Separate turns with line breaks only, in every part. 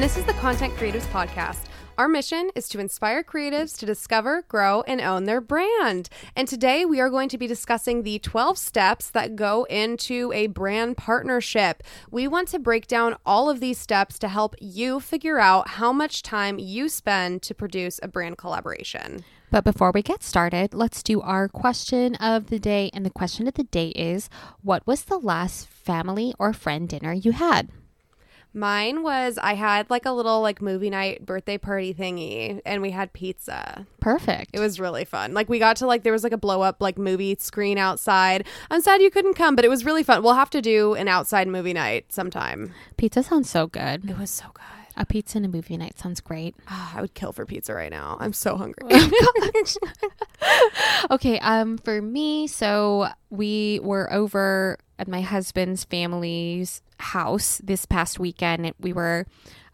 and this is the Content Creatives Podcast. Our mission is to inspire creatives to discover, grow, and own their brand. And today we are going to be discussing the 12 steps that go into a brand partnership. We want to break down all of these steps to help you figure out how much time you spend to produce a brand collaboration.
But before we get started, let's do our question of the day. And the question of the day is What was the last family or friend dinner you had?
Mine was I had like a little like movie night birthday party thingy and we had pizza.
Perfect.
It was really fun. Like we got to like there was like a blow up like movie screen outside. I'm sad you couldn't come, but it was really fun. We'll have to do an outside movie night sometime.
Pizza sounds so good.
It was so good.
A pizza and a movie night sounds great.
Ah, I would kill for pizza right now. I'm so hungry.
okay, um for me, so we were over at my husband's family's house this past weekend. We were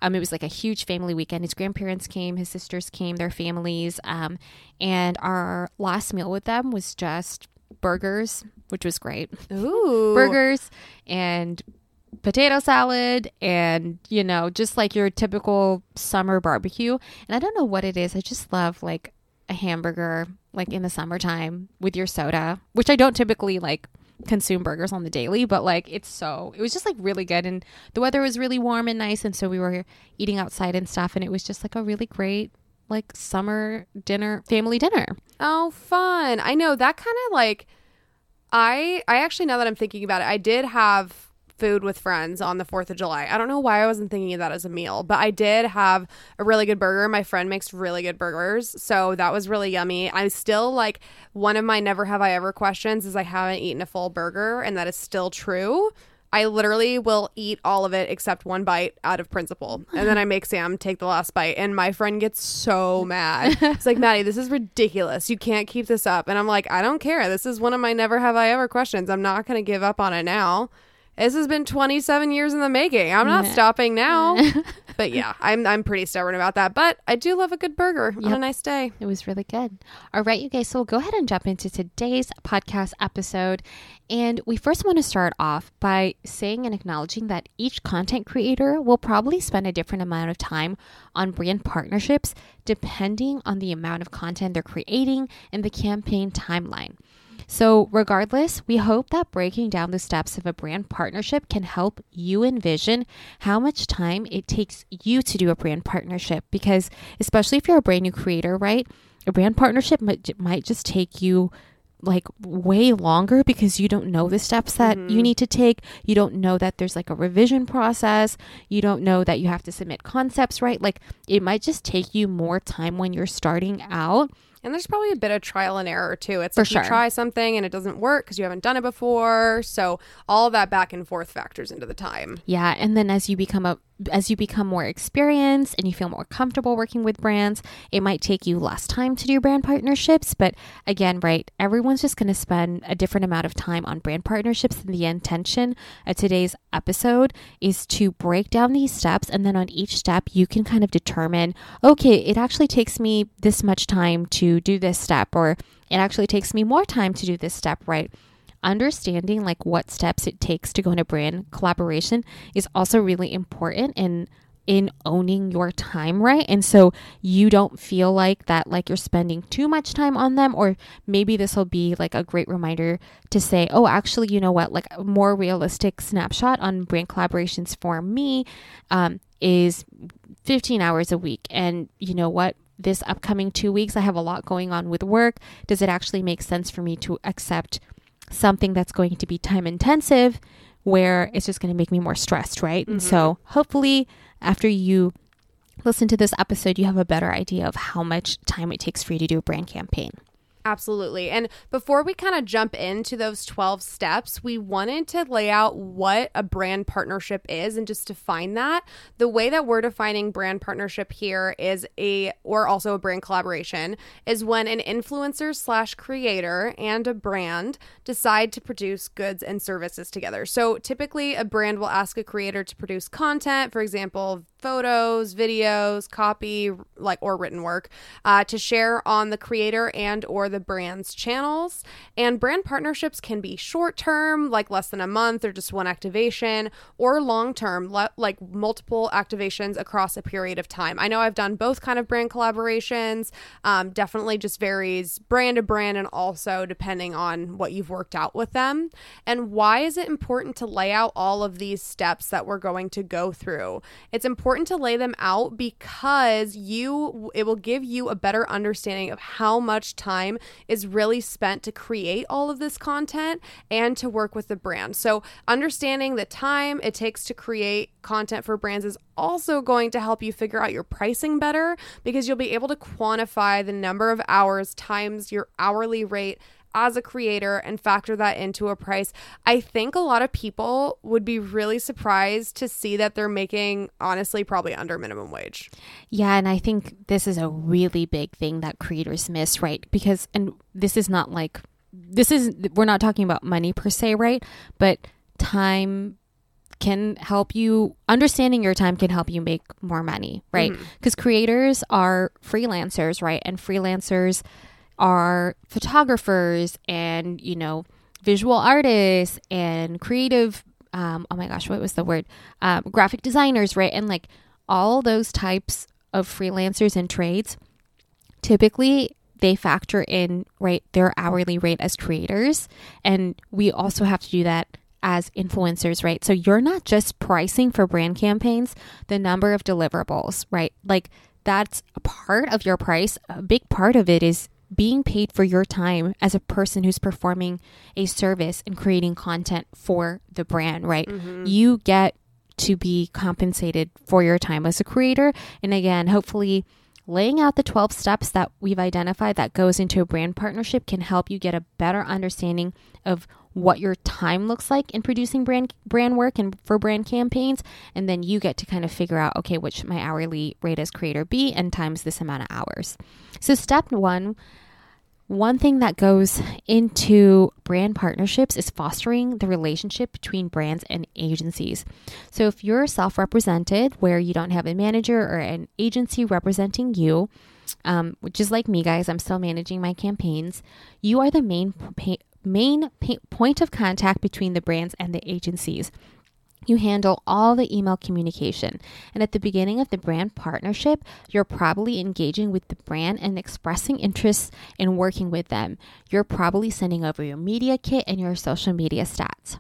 um, it was like a huge family weekend. His grandparents came, his sisters came, their families, um, and our last meal with them was just burgers, which was great.
Ooh.
Burgers and potato salad and you know just like your typical summer barbecue. And i don't know what it is. I just love like a hamburger like in the summertime with your soda which i don't typically like consume burgers on the daily but like it's so it was just like really good. And the weather was really warm and nice. And so we were eating outside and stuff. And it was just like a really great like summer dinner family dinner.
Oh, fun. I know. That kind of like I I actually now that I'm thinking about it, I did have food with friends on the 4th of July. I don't know why I wasn't thinking of that as a meal, but I did have a really good burger. My friend makes really good burgers, so that was really yummy. I'm still like one of my never have I ever questions is I haven't eaten a full burger and that is still true. I literally will eat all of it except one bite out of principle. And then I make Sam take the last bite. And my friend gets so mad. It's like, Maddy, this is ridiculous. You can't keep this up. And I'm like, I don't care. This is one of my never have I ever questions. I'm not going to give up on it now. This has been 27 years in the making. I'm not stopping now. but yeah, I'm I'm pretty stubborn about that. But I do love a good burger on a nice day.
It was really good. All right, you guys. So we'll go ahead and jump into today's podcast episode. And we first want to start off by saying and acknowledging that each content creator will probably spend a different amount of time on brand partnerships depending on the amount of content they're creating and the campaign timeline. So, regardless, we hope that breaking down the steps of a brand partnership can help you envision how much time it takes you to do a brand partnership. Because, especially if you're a brand new creator, right? A brand partnership might, might just take you like way longer because you don't know the steps that you mm-hmm. need to take. You don't know that there's like a revision process. You don't know that you have to submit concepts, right? Like it might just take you more time when you're starting out.
And there's probably a bit of trial and error too. It's
For
like
sure.
you try something and it doesn't work because you haven't done it before. So all that back and forth factors into the time.
Yeah, and then as you become a as you become more experienced and you feel more comfortable working with brands, it might take you less time to do brand partnerships, but again, right, everyone's just going to spend a different amount of time on brand partnerships and the intention of today's episode is to break down these steps and then on each step you can kind of determine, okay, it actually takes me this much time to do this step or it actually takes me more time to do this step, right? understanding like what steps it takes to go into brand collaboration is also really important in in owning your time right? And so you don't feel like that like you're spending too much time on them or maybe this will be like a great reminder to say oh actually you know what? Like a more realistic snapshot on brand collaborations for me um, is 15 hours a week. And you know what this upcoming two weeks i have a lot going on with work does it actually make sense for me to accept something that's going to be time intensive where it's just going to make me more stressed, right? And so mm-hmm. hopefully after you listen to this episode, you have a better idea of how much time it takes for you to do a brand campaign.
Absolutely. And before we kind of jump into those 12 steps, we wanted to lay out what a brand partnership is and just define that. The way that we're defining brand partnership here is a, or also a brand collaboration, is when an influencer slash creator and a brand decide to produce goods and services together. So typically, a brand will ask a creator to produce content, for example, photos, videos, copy, like or written work uh, to share on the creator and or the brand's channels. And brand partnerships can be short term, like less than a month or just one activation, or long term, le- like multiple activations across a period of time. I know I've done both kind of brand collaborations. Um, definitely just varies brand to brand and also depending on what you've worked out with them. And why is it important to lay out all of these steps that we're going to go through? It's important to lay them out because you it will give you a better understanding of how much time is really spent to create all of this content and to work with the brand. So, understanding the time it takes to create content for brands is also going to help you figure out your pricing better because you'll be able to quantify the number of hours times your hourly rate as a creator and factor that into a price. I think a lot of people would be really surprised to see that they're making, honestly, probably under minimum wage.
Yeah, and I think this is a really big thing that creators miss, right? Because, and this is not like, this is, we're not talking about money per se, right? But time can help you understanding your time can help you make more money right mm-hmm. because creators are freelancers right and freelancers are photographers and you know visual artists and creative um, oh my gosh what was the word? Um, graphic designers right? And like all those types of freelancers and trades typically they factor in right their hourly rate as creators. And we also have to do that as influencers right? So you're not just pricing for brand campaigns the number of deliverables right? Like that's a part of your price. A big part of it is being paid for your time as a person who's performing a service and creating content for the brand right? Mm-hmm. You get to be compensated for your time as a creator. And again hopefully laying out the 12 steps that we've identified that goes into a brand partnership can help you get a better understanding of what your time looks like in producing brand brand work and for brand campaigns and then you get to kind of figure out okay which my hourly rate as creator be and times this amount of hours so step 1 one thing that goes into brand partnerships is fostering the relationship between brands and agencies. So, if you're self represented, where you don't have a manager or an agency representing you, um, which is like me, guys, I'm still managing my campaigns, you are the main, main point of contact between the brands and the agencies. You handle all the email communication. And at the beginning of the brand partnership, you're probably engaging with the brand and expressing interest in working with them. You're probably sending over your media kit and your social media stats.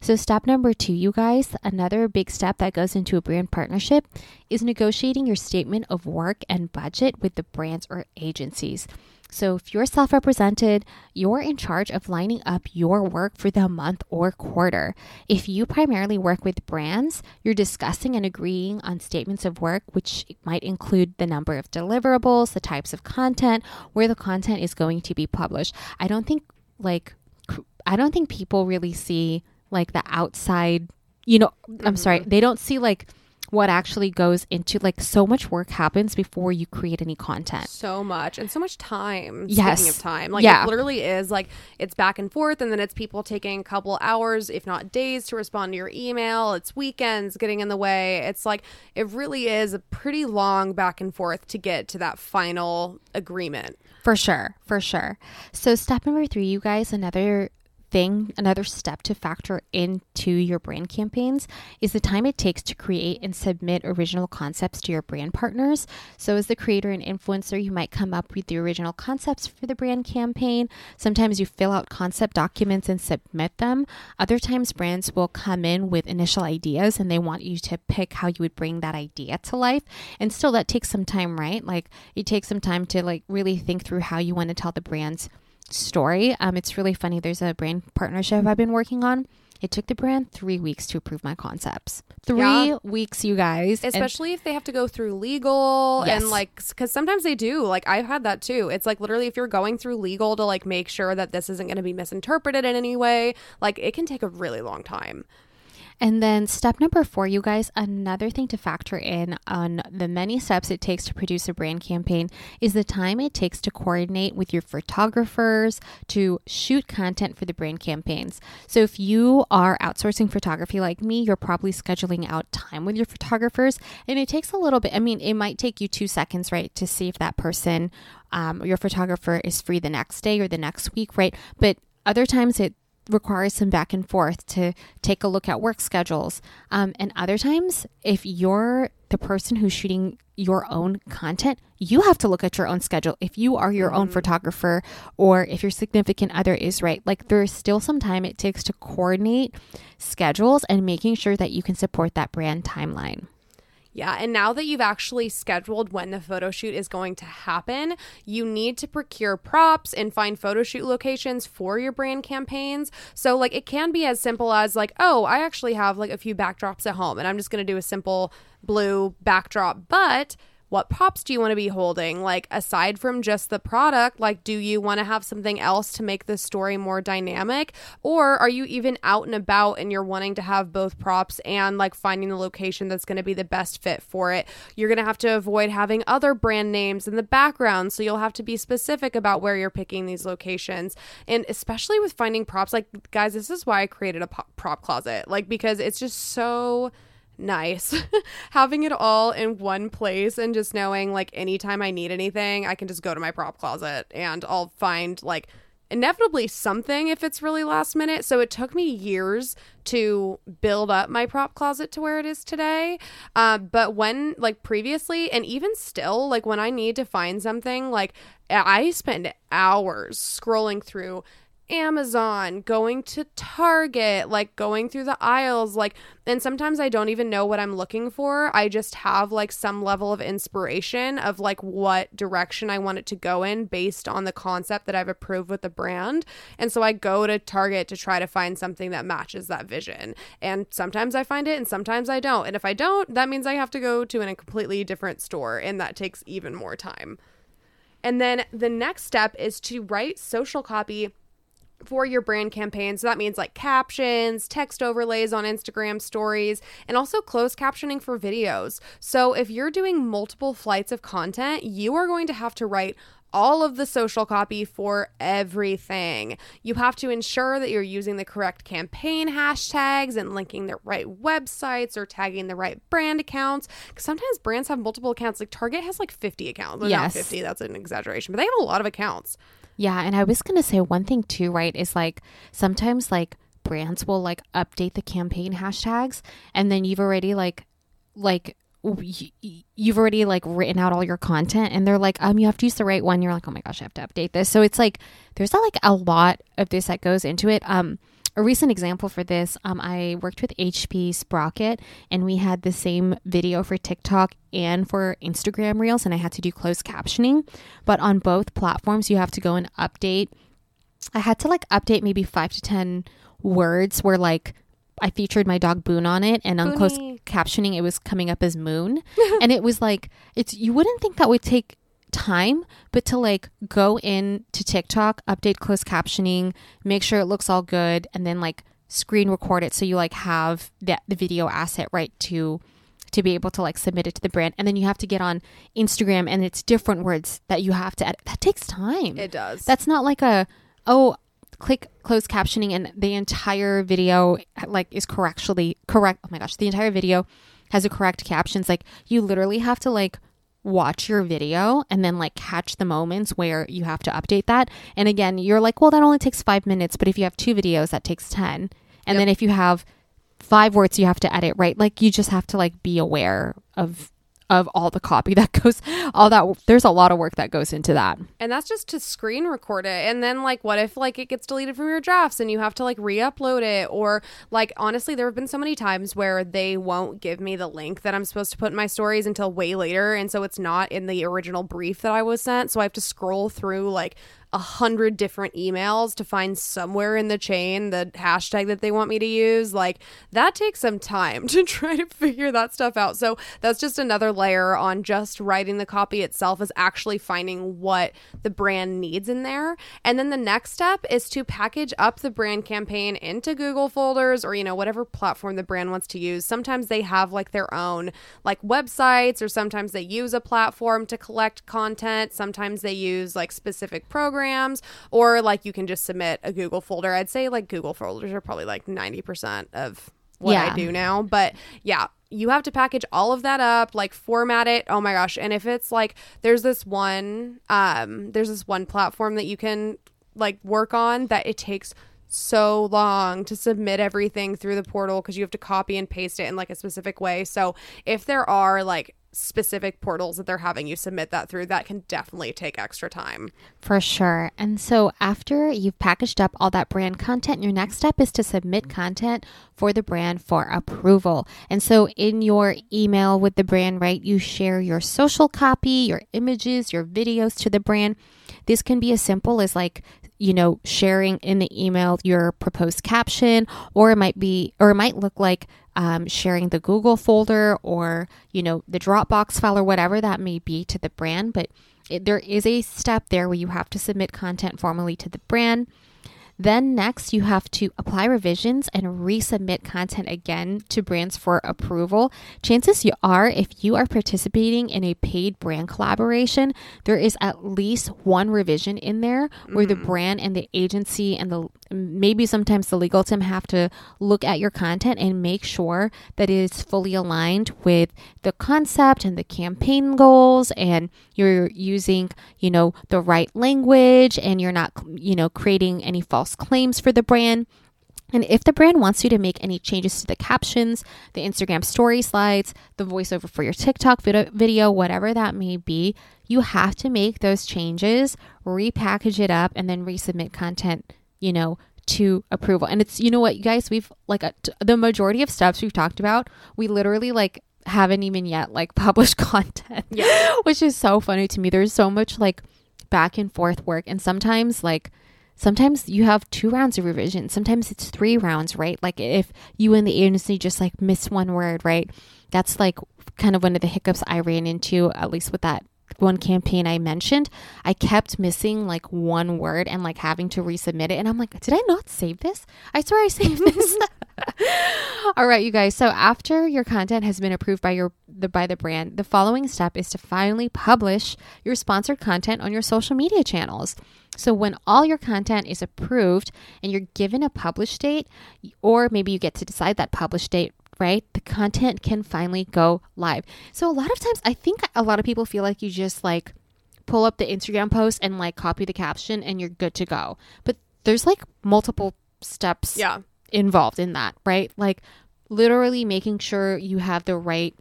So, step number two, you guys, another big step that goes into a brand partnership is negotiating your statement of work and budget with the brands or agencies. So, if you're self represented, you're in charge of lining up your work for the month or quarter. If you primarily work with brands, you're discussing and agreeing on statements of work, which might include the number of deliverables, the types of content, where the content is going to be published. I don't think, like, I don't think people really see like the outside, you know, I'm sorry, mm-hmm. they don't see like what actually goes into like so much work happens before you create any content.
So much and so much time.
Yes.
Speaking of time, like
Yeah.
it literally is like it's back and forth, and then it's people taking a couple hours, if not days, to respond to your email. It's weekends getting in the way. It's like it really is a pretty long back and forth to get to that final agreement.
For sure, for sure. So, step number three, you guys, another thing, another step to factor into your brand campaigns is the time it takes to create and submit original concepts to your brand partners. So, as the creator and influencer, you might come up with the original concepts for the brand campaign. Sometimes you fill out concept documents and submit them. Other times, brands will come in with initial ideas and they want you to pick how you would bring that idea to life. And still, that takes some time, right? Like, it takes some time to like really think through how you want to tell the brand's story. Um, it's really funny. There's a brand partnership I've been working on. It took the brand three weeks to approve my concepts. Three
Yeah.
weeks, you guys. And-
especially if they have to go through legal
Yes.
and like because sometimes they do like i've had that too it's like literally if you're going through legal to like make sure that this isn't going to be misinterpreted in any way like it can take a really long time
And then step number four, you guys, another thing to factor in on the many steps it takes to produce a brand campaign is the time it takes to coordinate with your photographers to shoot content for the brand campaigns. So if you are outsourcing photography like me, you're probably scheduling out time with your photographers. And it takes a little bit, I mean, it might take you two seconds, right, to see if that person, um, your photographer, is free the next day or the next week, right? But other times it requires some back and forth to take a look at work schedules. Um, and other times, if you're the person who's shooting your own content, you have to look at your own schedule. If you are your own photographer or if your significant other is right, like there's still some time it takes to coordinate schedules and making sure that you can support that brand timeline.
Yeah, and now that you've actually scheduled when the photo shoot is going to happen, you need to procure props and find photo shoot locations for your brand campaigns. So, like, it can be as simple as, like, oh, I actually have like a few backdrops at home and I'm just going to do a simple blue backdrop. But what props do you want to be holding? Like, aside from just the product, like, do you want to have something else to make the story more dynamic? Or are you even out and about and you're wanting to have both props and like finding the location that's going to be the best fit for it? You're going to have to avoid having other brand names in the background. So you'll have to be specific about where you're picking these locations. And especially with finding props, like, guys, this is why I created a prop closet, like, because it's just so nice having it all in one place and just knowing like anytime I need anything, I can just go to my prop closet and I'll find like inevitably something if it's really last minute. So it took me years to build up my prop closet to where it is today. Uh, but when, like, previously, and even still, like, when I need to find something, like, I spend hours scrolling through Amazon, going to Target, like going through the aisles, like, and sometimes I don't even know what I'm looking for. I just have like some level of inspiration of like what direction I want it to go in based on the concept that I've approved with the brand. And so I go to Target to try to find something that matches that vision. And sometimes I find it and sometimes I don't. And if I don't, that means I have to go to a completely different store and that takes even more time. And then the next step is to write social copy for your brand campaign. So that means like captions, text overlays on Instagram stories, and also closed captioning for videos. So if you're doing multiple flights of content, you are going to have to write all of the social copy for everything. You have to ensure that you're using the correct campaign hashtags and linking the right websites or tagging the right brand accounts. Because sometimes brands have multiple accounts. Like Target has like 50 accounts. Well,
Yes.
Not 50, that's an exaggeration, but they have a lot of accounts.
Yeah, and I was going to say one thing too, right? Is like sometimes like brands will like update the campaign hashtags and then you've already like like you've already like written out all your content and they're like um you have to use the right one you're like oh my gosh i have to update this so it's like there's not like a lot of this that goes into it um a recent example for this um, i worked with hp sprocket and we had the same video for tiktok and for instagram reels and i had to do closed captioning. But on both platforms you have to go and update. I had to like update maybe five to ten words where like i featured my dog boone on it and on closed captioning it was coming up as moon. And it was like it's you wouldn't think that would take time but to like go in to tiktok update closed captioning make sure it looks all good and then like screen record it so you like have that the video asset right to to be able to like submit it to the brand. And then you have to get on instagram and it's different words that you have to edit. That takes time.
It does.
that's not like a oh click closed captioning and the entire video like is correctly correct oh my gosh the entire video has a correct captions like you literally have to like watch your video and then like catch the moments where you have to update that. And again you're like well that only takes five minutes but if you have two videos that takes 10 and
Yep.
then if you have five words you have to edit right? Like you just have to like be aware of of all the copy that goes all that there's a lot of work that goes into that
And that's just to screen record it. And then like what if like it gets deleted from your drafts and you have to like re-upload it or like honestly there have been so many times where they won't give me the link that I'm supposed to put in my stories until way later and so it's not in the original brief that I was sent. So I have to scroll through like a hundred different emails to find somewhere in the chain the hashtag that they want me to use. Like that takes some time to try to figure that stuff out. So that's just another layer on just writing the copy itself is actually finding what the brand needs in there. And then the next step is to package up the brand campaign into Google folders or, you know, whatever platform the brand wants to use. Sometimes they have like their own like websites or sometimes they use a platform to collect content. Sometimes they use like specific programs programs or like you can just submit a Google folder. I'd say like Google folders are probably like 90% of what
Yeah.
I do now. But yeah, you have to package all of that up, like format it. Oh my gosh. And if it's like there's this one um there's this one platform that you can like work on that it takes so long to submit everything through the portal because you have to copy and paste it in like a specific way. So if there are like specific portals that they're having you submit that through, that can definitely take extra time.
For sure. And so after you've packaged up all that brand content, your next step is to submit content for the brand for approval. And so in your email with the brand, right, you share your social copy, your images, your videos to the brand. This can be as simple as like, you know, sharing in the email your proposed caption, or it might be, or it might look like um, sharing the Google folder or, you know, the Dropbox file or whatever that may be to the brand. But it, there is a step there where you have to submit content formally to the brand. Then next, you have to apply revisions and resubmit content again to brands for approval. Chances you are, if you are participating in a paid brand collaboration, there is at least one revision in there where the mm. brand and the agency and the maybe sometimes the legal team have to look at your content and make sure that it is fully aligned with the concept and the campaign goals and you're using, you know, the right language and you're not, you know, creating any false claims for the brand. And if the brand wants you to make any changes to the captions, the Instagram story slides, the voiceover for your TikTok video, video, whatever that may be, you have to make those changes, repackage it up, and then resubmit content, you know, to approval. And it's, you know what, you guys, we've like a, t- the majority of steps we've talked about, we literally like haven't even yet like published content,
Yeah.
which is so funny to me. There's so much like back and forth work. And sometimes, like, sometimes you have two rounds of revision sometimes it's three rounds right like if you and the agency just like miss one word right that's like kind of one of the hiccups i ran into at least with that one campaign i mentioned i kept missing like one word and like having to resubmit it and i'm like did i not save this? I swear i saved this. All right you guys so after your content has been approved by your the by the brand the following step is to finally publish your sponsored content on your social media channels. So when all your content is approved and you're given a publish date, or maybe you get to decide that publish date, right? The content can finally go live. So a lot of times, I think a lot of people feel like you just like pull up the Instagram post and like copy the caption and you're good to go. But there's like multiple steps
Yeah.
involved in that, right? Like literally making sure you have the right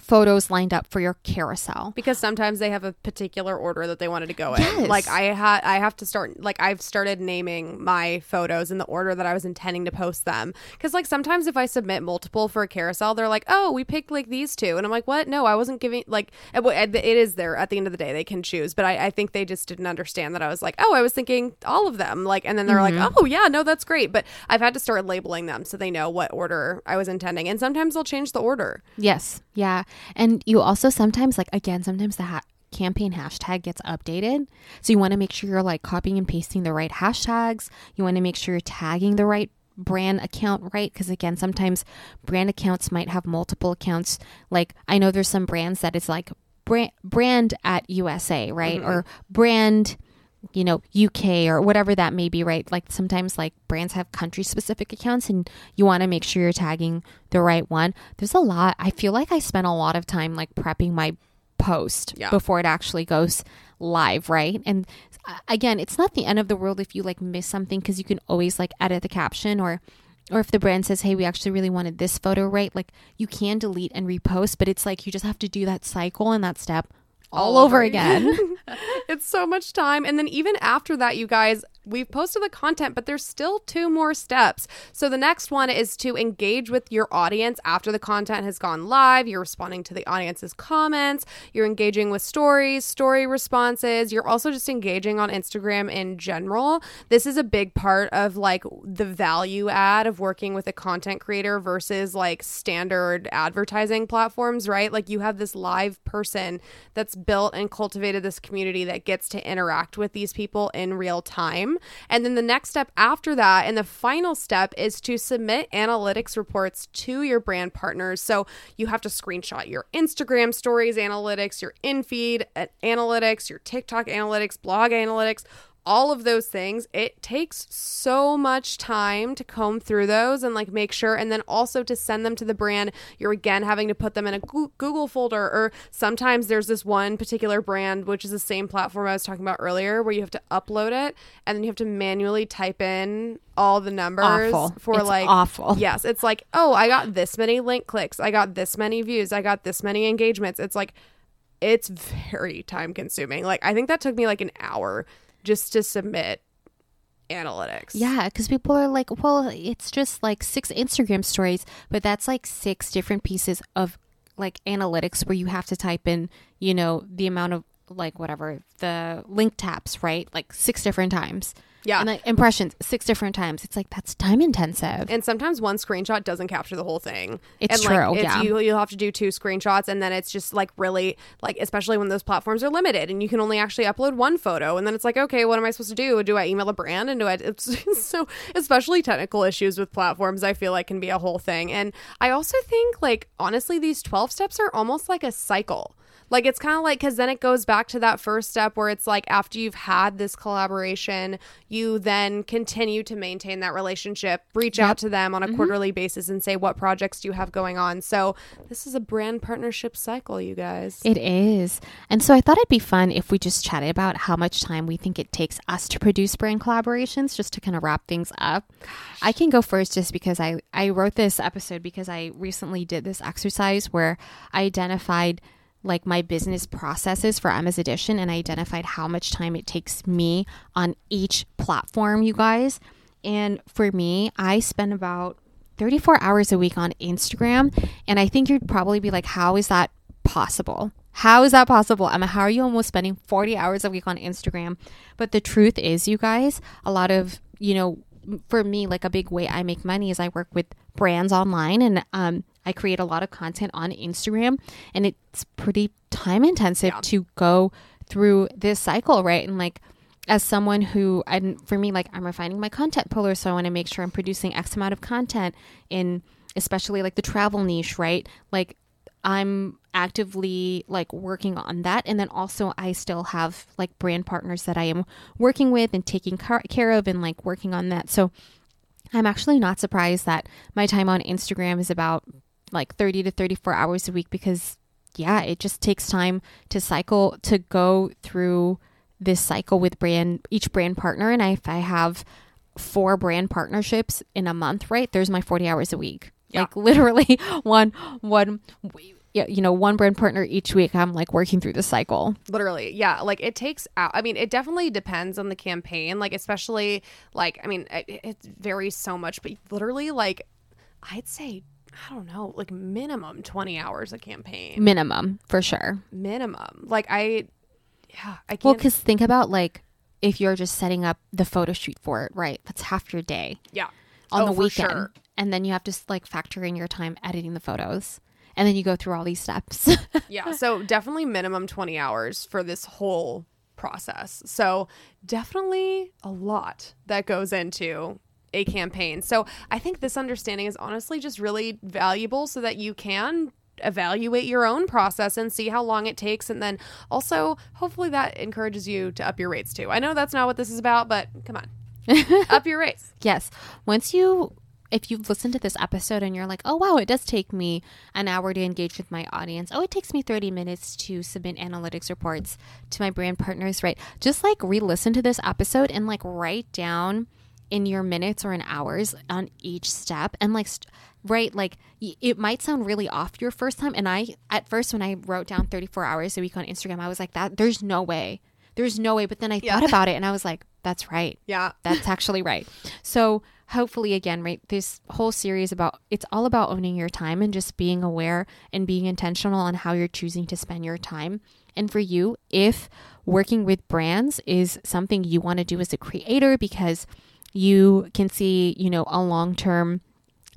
photos lined up for your carousel.
because sometimes they have a particular order that they wanted to go in.
Yes.
Like I had, I have to start. Like I've started naming my photos in the order that I was intending to post them. Because like sometimes if I submit multiple for a carousel, they're like, "Oh, we picked like these two. and I'm like, "What? No, I wasn't giving." Like it, it is there at the end of the day they can choose, but I, I think they just didn't understand that I was like, "Oh, I was thinking all of them." Like, and then they're like, mm-hmm. "Oh, yeah, no, that's great." But I've had to start labeling them so they know what order I was intending, and sometimes they'll change the order.
Yes. Yeah. And you also sometimes, like, again, sometimes the ha- campaign hashtag gets updated. So you want to make sure you're like copying and pasting the right hashtags. You want to make sure you're tagging the right brand account right? Because again sometimes brand accounts might have multiple accounts. Like i know there's some brands that it's like brand brand at usa right? Mm-hmm. Or brand you know uk or whatever that may be right? Like sometimes like brands have country specific accounts and you want to make sure you're tagging the right one. There's a lot i feel like i spent a lot of time like prepping my post
Yeah.
before it actually goes live right? And uh, again it's not the end of the world if you like miss something because you can always like edit the caption or or if the brand says hey we actually really wanted this photo right? Like you can delete and repost but it's like you just have to do that cycle and that step all, over again
it's so much time. And then even after that, you guys we've posted the content, but there's still two more steps. So the next one is to engage with your audience after the content has gone live. You're responding to the audience's comments, you're engaging with stories, story responses, you're also just engaging on Instagram in general. This is a big part of like the value add of working with a content creator versus like standard advertising platforms, right? Like you have this live person that's built and cultivated this community that gets to interact with these people in real time. And then the next step after that, and the final step, is to submit analytics reports to your brand partners. So you have to screenshot your Instagram stories analytics, your in feed uh, analytics, your TikTok analytics, blog analytics all of those things it takes so much time to comb through those and like make sure and then also to send them to the brand. You're again having to put them in a google folder or sometimes there's this one particular brand which is the same platform i was talking about earlier where you have to upload it and then you have to manually type in all the numbers
awful.
for
it's
like
awful.
yes it's like oh i got this many link clicks i got this many views i got this many engagements. It's like it's very time consuming. Like i think that took me like an hour just to submit analytics.
Yeah, because people are like, well, it's just like six Instagram stories, but that's like six different pieces of like analytics where you have to type in, you know, the amount of like whatever the link taps, right? Like six different times.
Yeah.
And like impressions six different times. It's like that's time intensive.
And sometimes one screenshot doesn't capture the whole thing.
It's
and
true.
Like, it's,
yeah.
You, you'll have to do two screenshots and then it's just like really like especially when those platforms are limited and you can only actually upload one photo and then it's like okay what am I supposed to do? Do I email a brand and do I it's so especially technical issues with platforms I feel like can be a whole thing. And I also think like honestly these 12 steps are almost like a cycle. Like it's kind of like because then it goes back to that first step where it's like after you've had this collaboration, you then continue to maintain that relationship, reach
Yep.
out to them on a
Mm-hmm.
quarterly basis and say what projects do you have going on. So this is a brand partnership cycle, you guys.
It is. And so I thought it'd be fun if we just chatted about how much time we think it takes us to produce brand collaborations, just to kind of wrap things up. I can go first just because I, I wrote this episode because I recently did this exercise where I identified like my business processes for Emma's Edition and I identified how much time it takes me on each platform, you guys. And for me, I spend about 34 hours a week on Instagram. And I think you'd probably be like, how is that possible? How is that possible? Emma, how are you almost spending 40 hours a week on Instagram? But the truth is, you guys, a lot of, you know, for me, like a big way I make money is I work with brands online and um, I create a lot of content on Instagram. And it's pretty time intensive
Yeah.
to go through this cycle, right? And like, as someone who and for me like i'm refining my content pillar so i want to make sure i'm producing x amount of content in especially like the travel niche right like i'm actively like working on that and then also i still have like brand partners that i am working with and taking car- care of and like working on that so i'm actually not surprised that my time on instagram is about like 30 to 34 hours a week because yeah it just takes time to cycle to go through this cycle with brand each brand partner. And I, if i have four brand partnerships in a month right there's my 40 hours a week.
Yeah.
like literally one one yeah, you know one brand partner each week i'm like working through the cycle.
Literally. Yeah. Like it takes out i mean it definitely depends on the campaign. Like especially like i mean it, it varies so much but literally like i'd say i don't know like minimum 20 hours a campaign.
Minimum for sure.
Minimum. Like i yeah i can't
well because think about like if you're just setting up the photo shoot for it right? That's half your day
yeah.
on
Oh,
the weekend.
sure.
and then you have to like factor in your time editing the photos. And then you go through all these steps.
Yeah so definitely minimum 20 hours for this whole process. So definitely a lot that goes into a campaign so i think this understanding is honestly just really valuable so that you can evaluate your own process and see how long it takes and then also hopefully that encourages you to up your rates too i know that's not what this is about but come on up your rates
Yes. Once you, if you've listened to this episode and you're like, oh, wow, it does take me an hour to engage with my audience. Oh, it takes me 30 minutes to submit analytics reports to my brand partners, right? Just like re listen to this episode and like write down in your minutes or in hours on each step and like, st- right, like y- it might sound really off your first time. And I, at first, when I wrote down 34 hours a week on Instagram, I was like, that, there's no way. There's no way. But then I
Yeah.
thought about it and I was like, That's right.
Yeah.
That's actually right. So hopefully again, right, this whole series about it's all about owning your time and just being aware and being intentional on how you're choosing to spend your time. And for you, if working with brands is something you want to do as a creator because you can see, you know, a long-term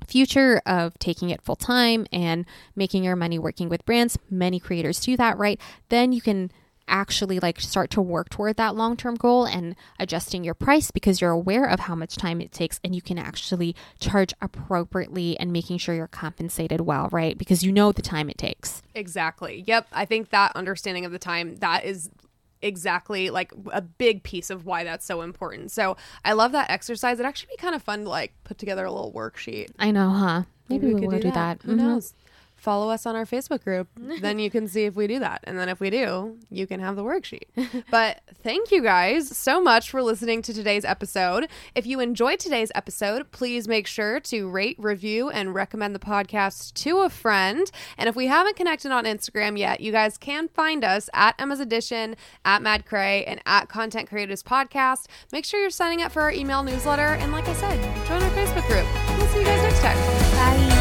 future of taking it full time and making your money working with brands, many creators do that, right? Then you can actually like start to work toward that long-term goal and adjusting your price because you're aware of how much time it takes and you can actually charge appropriately and making sure you're compensated well, right? Because you know the time it takes.
Exactly. Yep. I think that understanding of the time that is exactly like a big piece of why that's so important. So I love that exercise. It'd actually be kind of fun to like put together a little worksheet.
I know, huh? Maybe, we will do that.
Who
Mhm.
knows? Follow us on our Facebook group. then you can see if we do that. And then if we do, you can have the worksheet. but thank you guys so much for listening to today's episode. If you enjoyed today's episode, please make sure to rate, review, and recommend the podcast to a friend. And if we haven't connected on Instagram yet, you guys can find us at Emma's Edition, at Mad Cray, and at Content Creatives Podcast. Make sure you're signing up for our email newsletter. And like I said, join our Facebook group. We'll see you guys next time.
Bye.